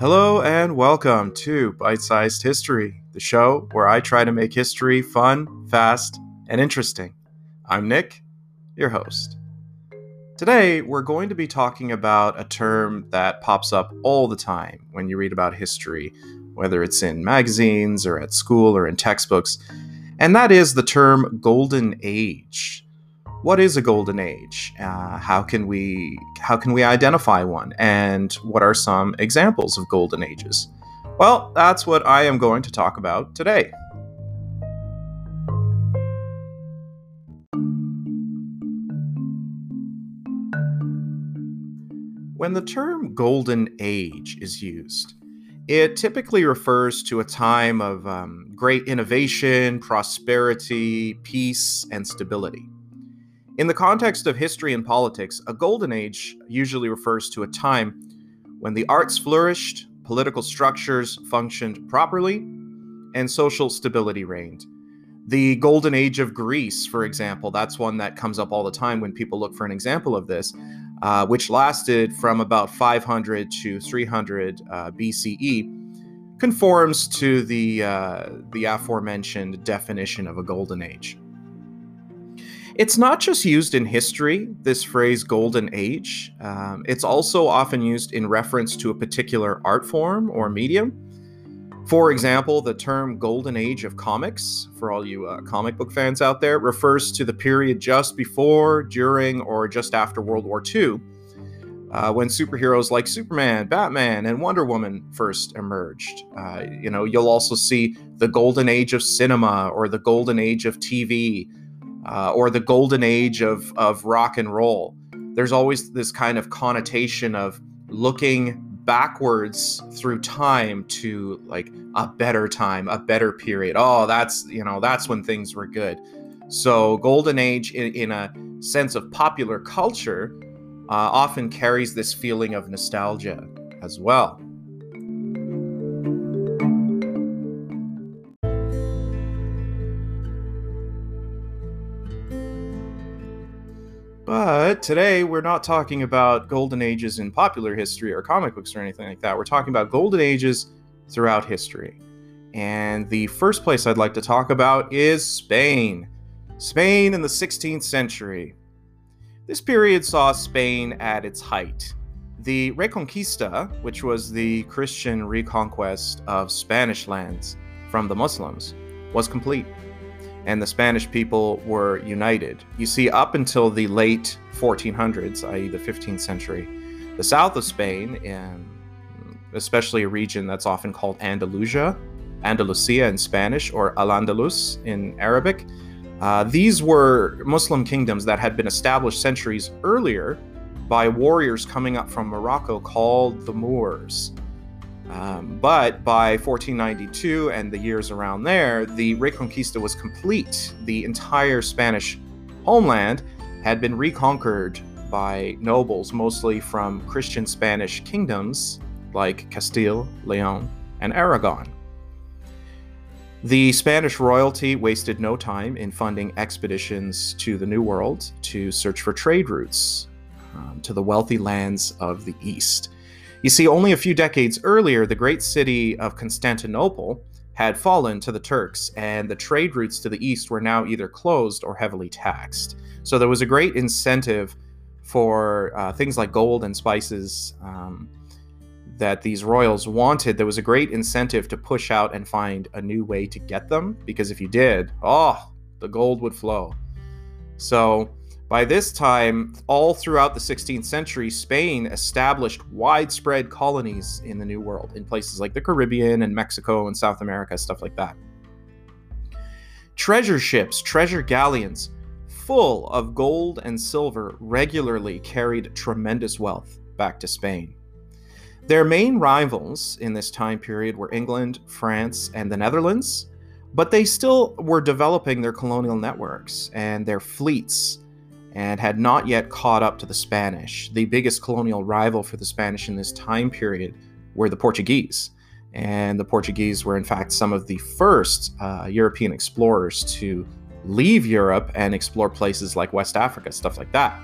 Hello and welcome to Bite Sized History, the show where I try to make history fun, fast, and interesting. I'm Nick, your host. Today, we're going to be talking about a term that pops up all the time when you read about history, whether it's in magazines or at school or in textbooks, and that is the term Golden Age what is a golden age? Uh, how can we how can we identify one? And what are some examples of golden ages? Well, that's what I am going to talk about today. When the term golden age is used, it typically refers to a time of um, great innovation, prosperity, peace, and stability. In the context of history and politics, a golden age usually refers to a time when the arts flourished, political structures functioned properly, and social stability reigned. The golden age of Greece, for example, that's one that comes up all the time when people look for an example of this, uh, which lasted from about 500 to 300 uh, BCE, conforms to the uh, the aforementioned definition of a golden age. It's not just used in history, this phrase golden age. Um, it's also often used in reference to a particular art form or medium. For example, the term golden age of comics, for all you uh, comic book fans out there, refers to the period just before, during, or just after World War II, uh, when superheroes like Superman, Batman, and Wonder Woman first emerged. Uh, you know, you'll also see the golden age of cinema or the golden age of TV uh, or the golden age of, of rock and roll. There's always this kind of connotation of looking backwards through time to like a better time, a better period. Oh, that's, you know, that's when things were good. So, golden age in, in a sense of popular culture uh, often carries this feeling of nostalgia as well. But today we're not talking about golden ages in popular history or comic books or anything like that. We're talking about golden ages throughout history. And the first place I'd like to talk about is Spain. Spain in the 16th century. This period saw Spain at its height. The Reconquista, which was the Christian reconquest of Spanish lands from the Muslims, was complete and the Spanish people were united. You see, up until the late 1400s, i.e., the 15th century, the south of Spain, and especially a region that's often called Andalusia, Andalucía in Spanish, or Al Andalus in Arabic, uh, these were Muslim kingdoms that had been established centuries earlier by warriors coming up from Morocco called the Moors. Um, but by 1492 and the years around there, the Reconquista was complete. The entire Spanish homeland had been reconquered by nobles, mostly from Christian Spanish kingdoms like Castile, Leon, and Aragon. The Spanish royalty wasted no time in funding expeditions to the New World to search for trade routes um, to the wealthy lands of the East. You see, only a few decades earlier, the great city of Constantinople had fallen to the Turks, and the trade routes to the east were now either closed or heavily taxed. So there was a great incentive for uh, things like gold and spices um, that these royals wanted. There was a great incentive to push out and find a new way to get them, because if you did, oh, the gold would flow. So by this time, all throughout the 16th century, Spain established widespread colonies in the New World, in places like the Caribbean and Mexico and South America, stuff like that. Treasure ships, treasure galleons, full of gold and silver, regularly carried tremendous wealth back to Spain. Their main rivals in this time period were England, France, and the Netherlands, but they still were developing their colonial networks and their fleets and had not yet caught up to the Spanish. The biggest colonial rival for the Spanish in this time period were the Portuguese. And the Portuguese were, in fact, some of the first uh, European explorers to leave Europe and explore places like West Africa, stuff like that.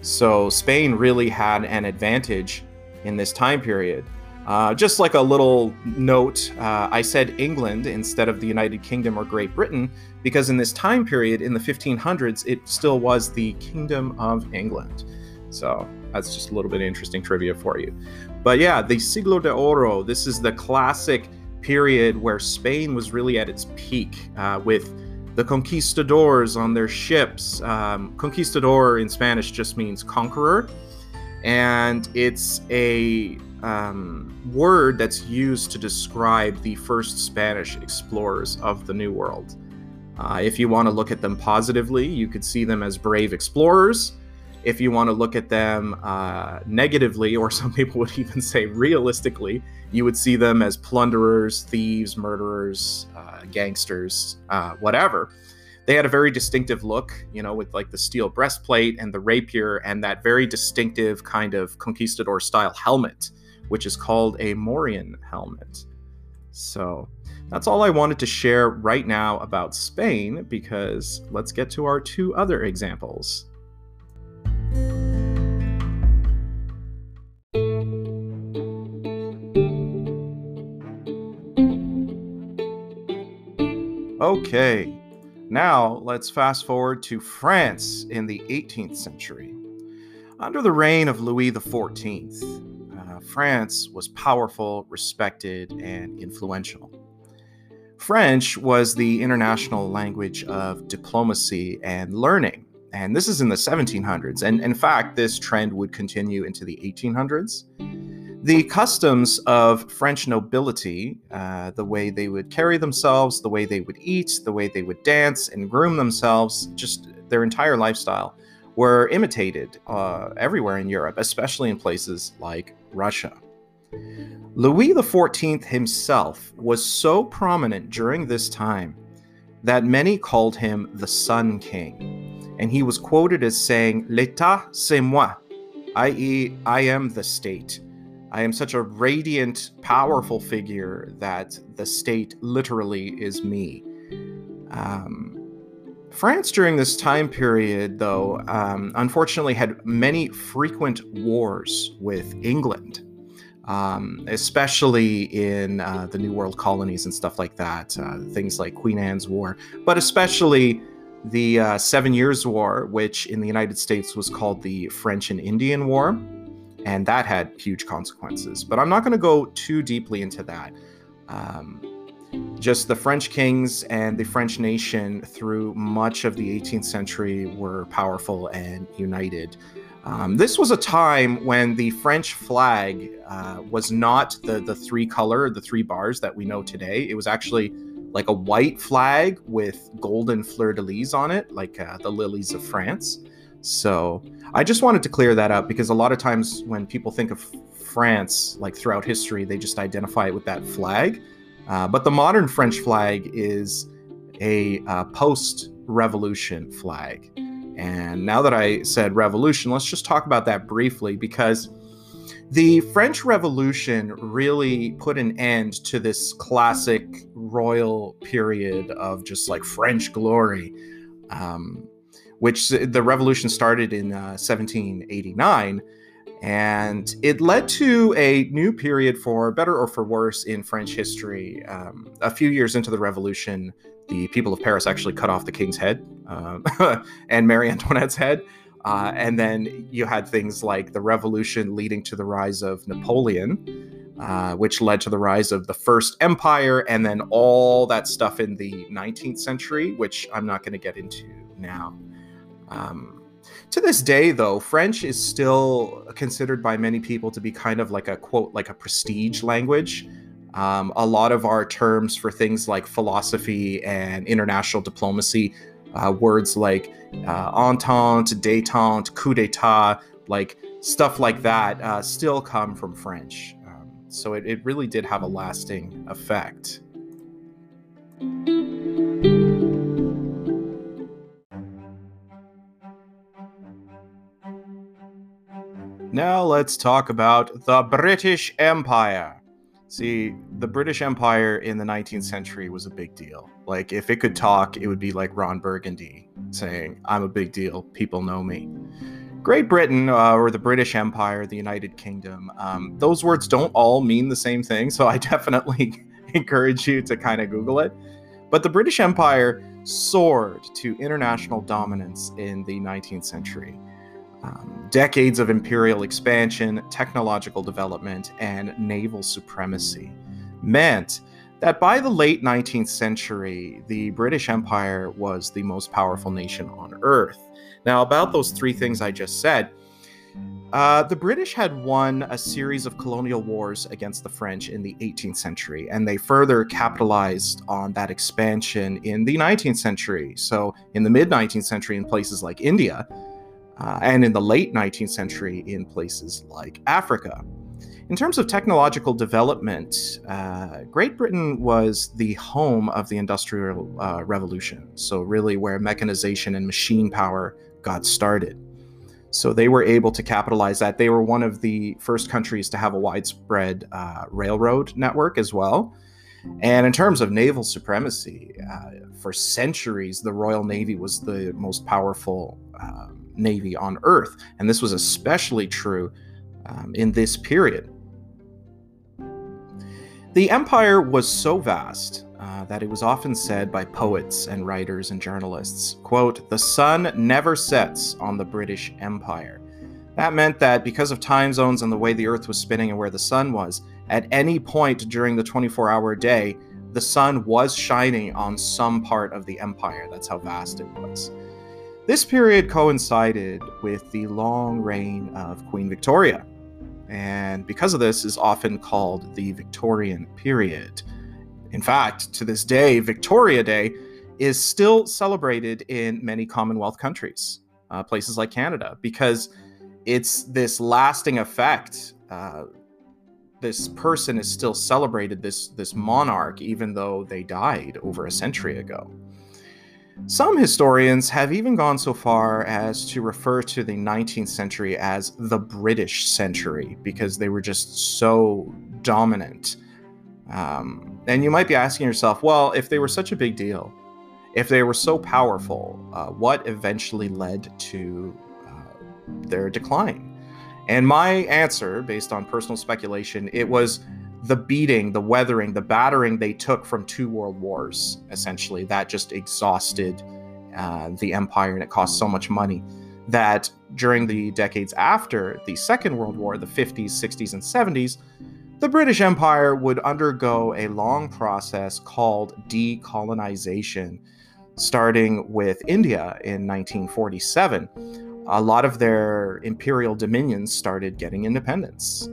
So Spain really had an advantage in this time period. Uh, just like a little note, uh, I said England instead of the United Kingdom or Great Britain because in this time period, in the 1500s, it still was the Kingdom of England. So that's just a little bit interesting trivia for you. But yeah, the Siglo de Oro, this is the classic period where Spain was really at its peak uh, with the conquistadors on their ships. Um, conquistador in Spanish just means conqueror, and it's a um, word that's used to describe the first Spanish explorers of the New World. Uh, if you want to look at them positively, you could see them as brave explorers. If you want to look at them uh, negatively, or some people would even say realistically, you would see them as plunderers, thieves, murderers, uh, gangsters, uh, whatever. They had a very distinctive look, you know, with like the steel breastplate and the rapier and that very distinctive kind of conquistador style helmet, which is called a Morion helmet. So that's all I wanted to share right now about Spain because let's get to our two other examples. Okay, now let's fast forward to France in the 18th century. Under the reign of Louis XIV, France was powerful, respected, and influential. French was the international language of diplomacy and learning, and this is in the 1700s. And in fact, this trend would continue into the 1800s. The customs of French nobility, uh, the way they would carry themselves, the way they would eat, the way they would dance and groom themselves, just their entire lifestyle, were imitated uh, everywhere in Europe, especially in places like Russia. Louis XIV himself was so prominent during this time that many called him the Sun King, and he was quoted as saying, L'État, c'est moi, i.e., I am the state. I am such a radiant, powerful figure that the state literally is me. Um, France during this time period, though, um, unfortunately had many frequent wars with England, um, especially in uh, the New World colonies and stuff like that. Uh, things like Queen Anne's War, but especially the uh, Seven Years' War, which in the United States was called the French and Indian War and that had huge consequences. But I'm not going to go too deeply into that. Um, just the French kings and the French nation through much of the 18th century were powerful and united. Um, this was a time when the French flag uh, was not the, the three color, the three bars that we know today. It was actually like a white flag with golden fleur de lis on it, like uh, the lilies of France. So I just wanted to clear that up because a lot of times when people think of France, like throughout history, they just identify it with that flag. Uh, but the modern French flag is a uh, post revolution flag. And now that I said revolution, let's just talk about that briefly because the French Revolution really put an end to this classic royal period of just like French glory. Um, which the revolution started in uh, 1789. And it led to a new period for better or for worse in French history. Um, a few years into the revolution, the people of Paris actually cut off the king's head uh, and Marie Antoinette's head. Uh, and then you had things like the revolution leading to the rise of Napoleon, uh, which led to the rise of the First Empire, and then all that stuff in the 19th century, which I'm not going to get into now. Um, to this day, though, French is still considered by many people to be kind of like a quote, like a prestige language. Um, a lot of our terms for things like philosophy and international diplomacy, uh, words like uh, entente, détente, coup d'etat, like stuff like that, uh, still come from French. Um, so it, it really did have a lasting effect. Now let's talk about the British Empire. See, the British Empire in the 19th century was a big deal. Like, if it could talk, it would be like Ron Burgundy saying, I'm a big deal, people know me. Great Britain, uh, or the British Empire, the United Kingdom, um, those words don't all mean the same thing, so I definitely encourage you to kind of Google it. But the British Empire soared to international dominance in the 19th century. Um, decades of imperial expansion, technological development, and naval supremacy meant that by the late 19th century, the British Empire was the most powerful nation on earth. Now, about those three things I just said, uh, the British had won a series of colonial wars against the French in the 18th century, and they further capitalized on that expansion in the 19th century. So, in the mid 19th century, in places like India, uh, and in the late 19th century, in places like Africa. In terms of technological development, uh, Great Britain was the home of the Industrial uh, Revolution. So, really, where mechanization and machine power got started. So they were able to capitalize that. They were one of the first countries to have a widespread uh, railroad network as well. And in terms of naval supremacy, uh, for centuries, the Royal Navy was the most powerful uh, navy on Earth. And this was especially true um, in this period. The empire was so vast uh, that it was often said by poets and writers and journalists, quote, the sun never sets on the British Empire. That meant that because of time zones and the way the earth was spinning and where the sun was, at any point during the 24 hour day, the sun was shining on some part of the empire. That's how vast it was. This period coincided with the long reign of Queen Victoria, and because of this is often called the Victorian period. In fact, to this day, Victoria Day is still celebrated in many Commonwealth countries, uh, places like Canada, because it's this lasting effect. Uh, this person is still celebrated, this this monarch, even though they died over a century ago. Some historians have even gone so far as to refer to the 19th century as the British century because they were just so dominant. Um, and you might be asking yourself, well, if they were such a big deal, if they were so powerful, uh, what eventually led to uh, their decline? And my answer, based on personal speculation, it was the beating, the weathering, the battering they took from two world wars, essentially, that just exhausted uh, the empire and it cost so much money that during the decades after the Second World War, the 50s, 60s, and 70s, the British Empire would undergo a long process called decolonization, starting with India in 1947. A lot of their imperial dominions started getting independence.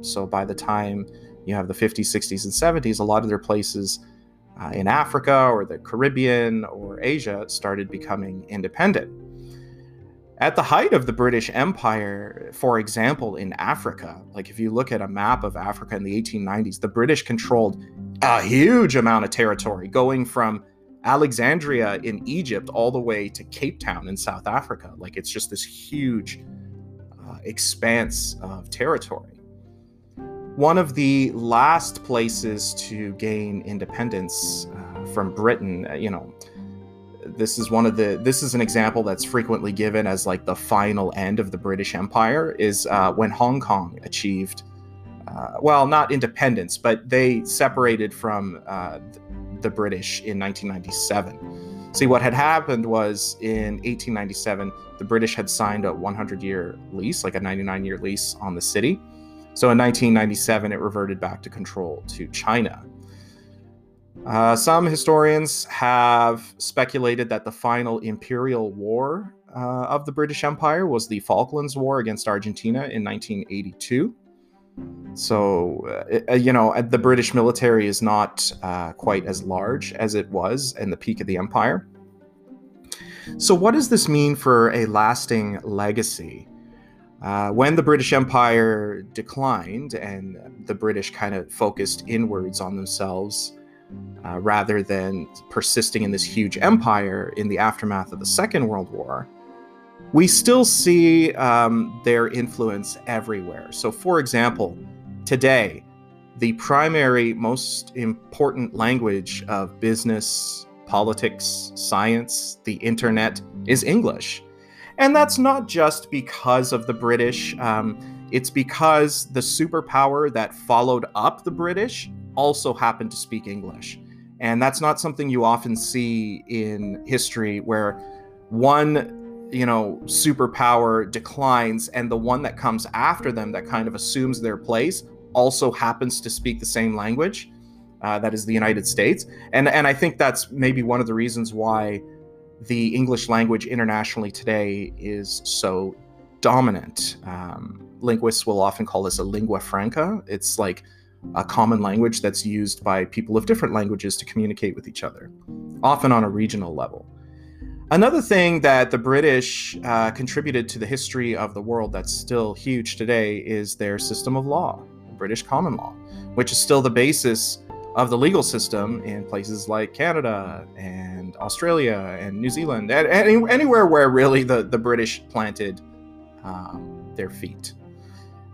So by the time you have the 50s, 60s, and 70s, a lot of their places uh, in Africa or the Caribbean or Asia started becoming independent. At the height of the British Empire, for example, in Africa, like if you look at a map of Africa in the 1890s, the British controlled a huge amount of territory, going from Alexandria in Egypt all the way to Cape Town in South Africa. Like it's just this huge uh, expanse of territory. One of the last places to gain independence uh, from Britain, uh, you know, this is one of the this is an example that's frequently given as like the final end of the British Empire is uh, when Hong Kong achieved uh, well not independence but they separated from uh, the British in 1997. See what had happened was in 1897 the British had signed a 100 year lease like a 99 year lease on the city. So in 1997 it reverted back to control to China. Uh, some historians have speculated that the final imperial war uh, of the British Empire was the Falklands War against Argentina in 1982. So, uh, you know, the British military is not uh, quite as large as it was in the peak of the empire. So, what does this mean for a lasting legacy? Uh, when the British Empire declined and the British kind of focused inwards on themselves, uh, rather than persisting in this huge empire in the aftermath of the Second World War, we still see um, their influence everywhere. So, for example, today, the primary, most important language of business, politics, science, the internet is English. And that's not just because of the British, um, it's because the superpower that followed up the British also happened to speak English. And that's not something you often see in history where one, you know, superpower declines and the one that comes after them that kind of assumes their place also happens to speak the same language. Uh, that is the United States. And and I think that's maybe one of the reasons why the English language internationally today is so dominant. Um, linguists will often call this a lingua franca. It's like a common language that's used by people of different languages to communicate with each other, often on a regional level. Another thing that the British uh, contributed to the history of the world that's still huge today is their system of law, British common law, which is still the basis of the legal system in places like Canada and Australia and New Zealand, and any, anywhere where really the, the British planted um, their feet.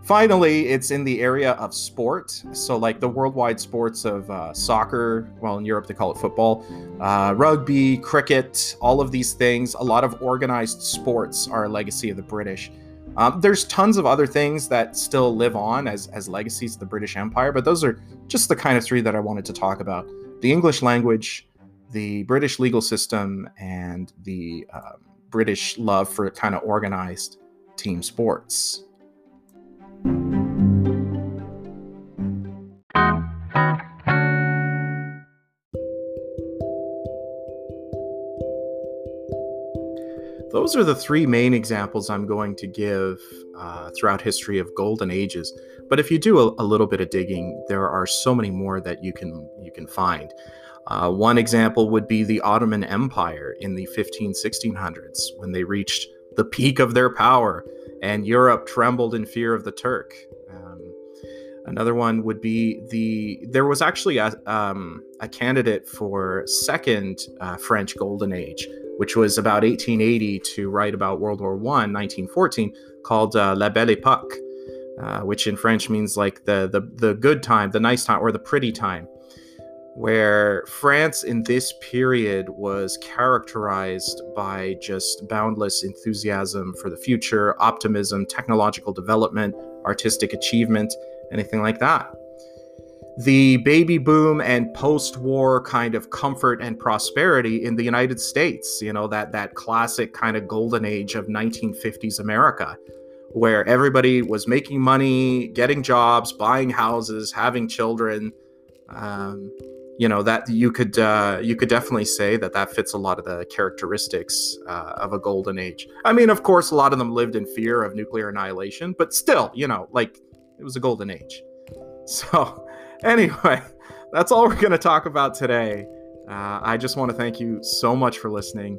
Finally, it's in the area of sport. So, like the worldwide sports of uh, soccer, well, in Europe they call it football, uh, rugby, cricket, all of these things. A lot of organized sports are a legacy of the British. Um, there's tons of other things that still live on as, as legacies of the British Empire, but those are just the kind of three that I wanted to talk about the English language, the British legal system, and the uh, British love for kind of organized team sports. Those are the three main examples I'm going to give uh, throughout history of golden ages. But if you do a, a, little bit of digging, there are so many more that you can you can find. Uh, one example would be the Ottoman Empire in the 15 1600s when they reached the peak of their power and Europe trembled in fear of the Turk. Um, another one would be the there was actually a, um, a candidate for second uh, French Golden Age which was about 1880 to write about World War One, 1914, called uh, La Belle Époque, uh, which in French means like the, the the good time, the nice time, or the pretty time, where France in this period was characterized by just boundless enthusiasm for the future, optimism, technological development, artistic achievement, anything like that the baby boom and post-war kind of comfort and prosperity in the United States, you know, that that classic kind of golden age of 1950s America where everybody was making money, getting jobs, buying houses, having children. Um, you know that you could uh, you could definitely say that that fits a lot of the characteristics uh, of a golden age. I mean, of course, a lot of them lived in fear of nuclear annihilation, but still, you know, like it was a golden age. So Anyway, that's all we're going to talk about today. Uh, I just want to thank you so much for listening.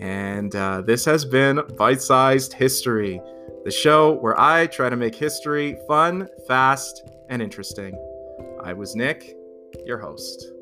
And uh, this has been Bite Sized History, the show where I try to make history fun, fast, and interesting. I was Nick, your host.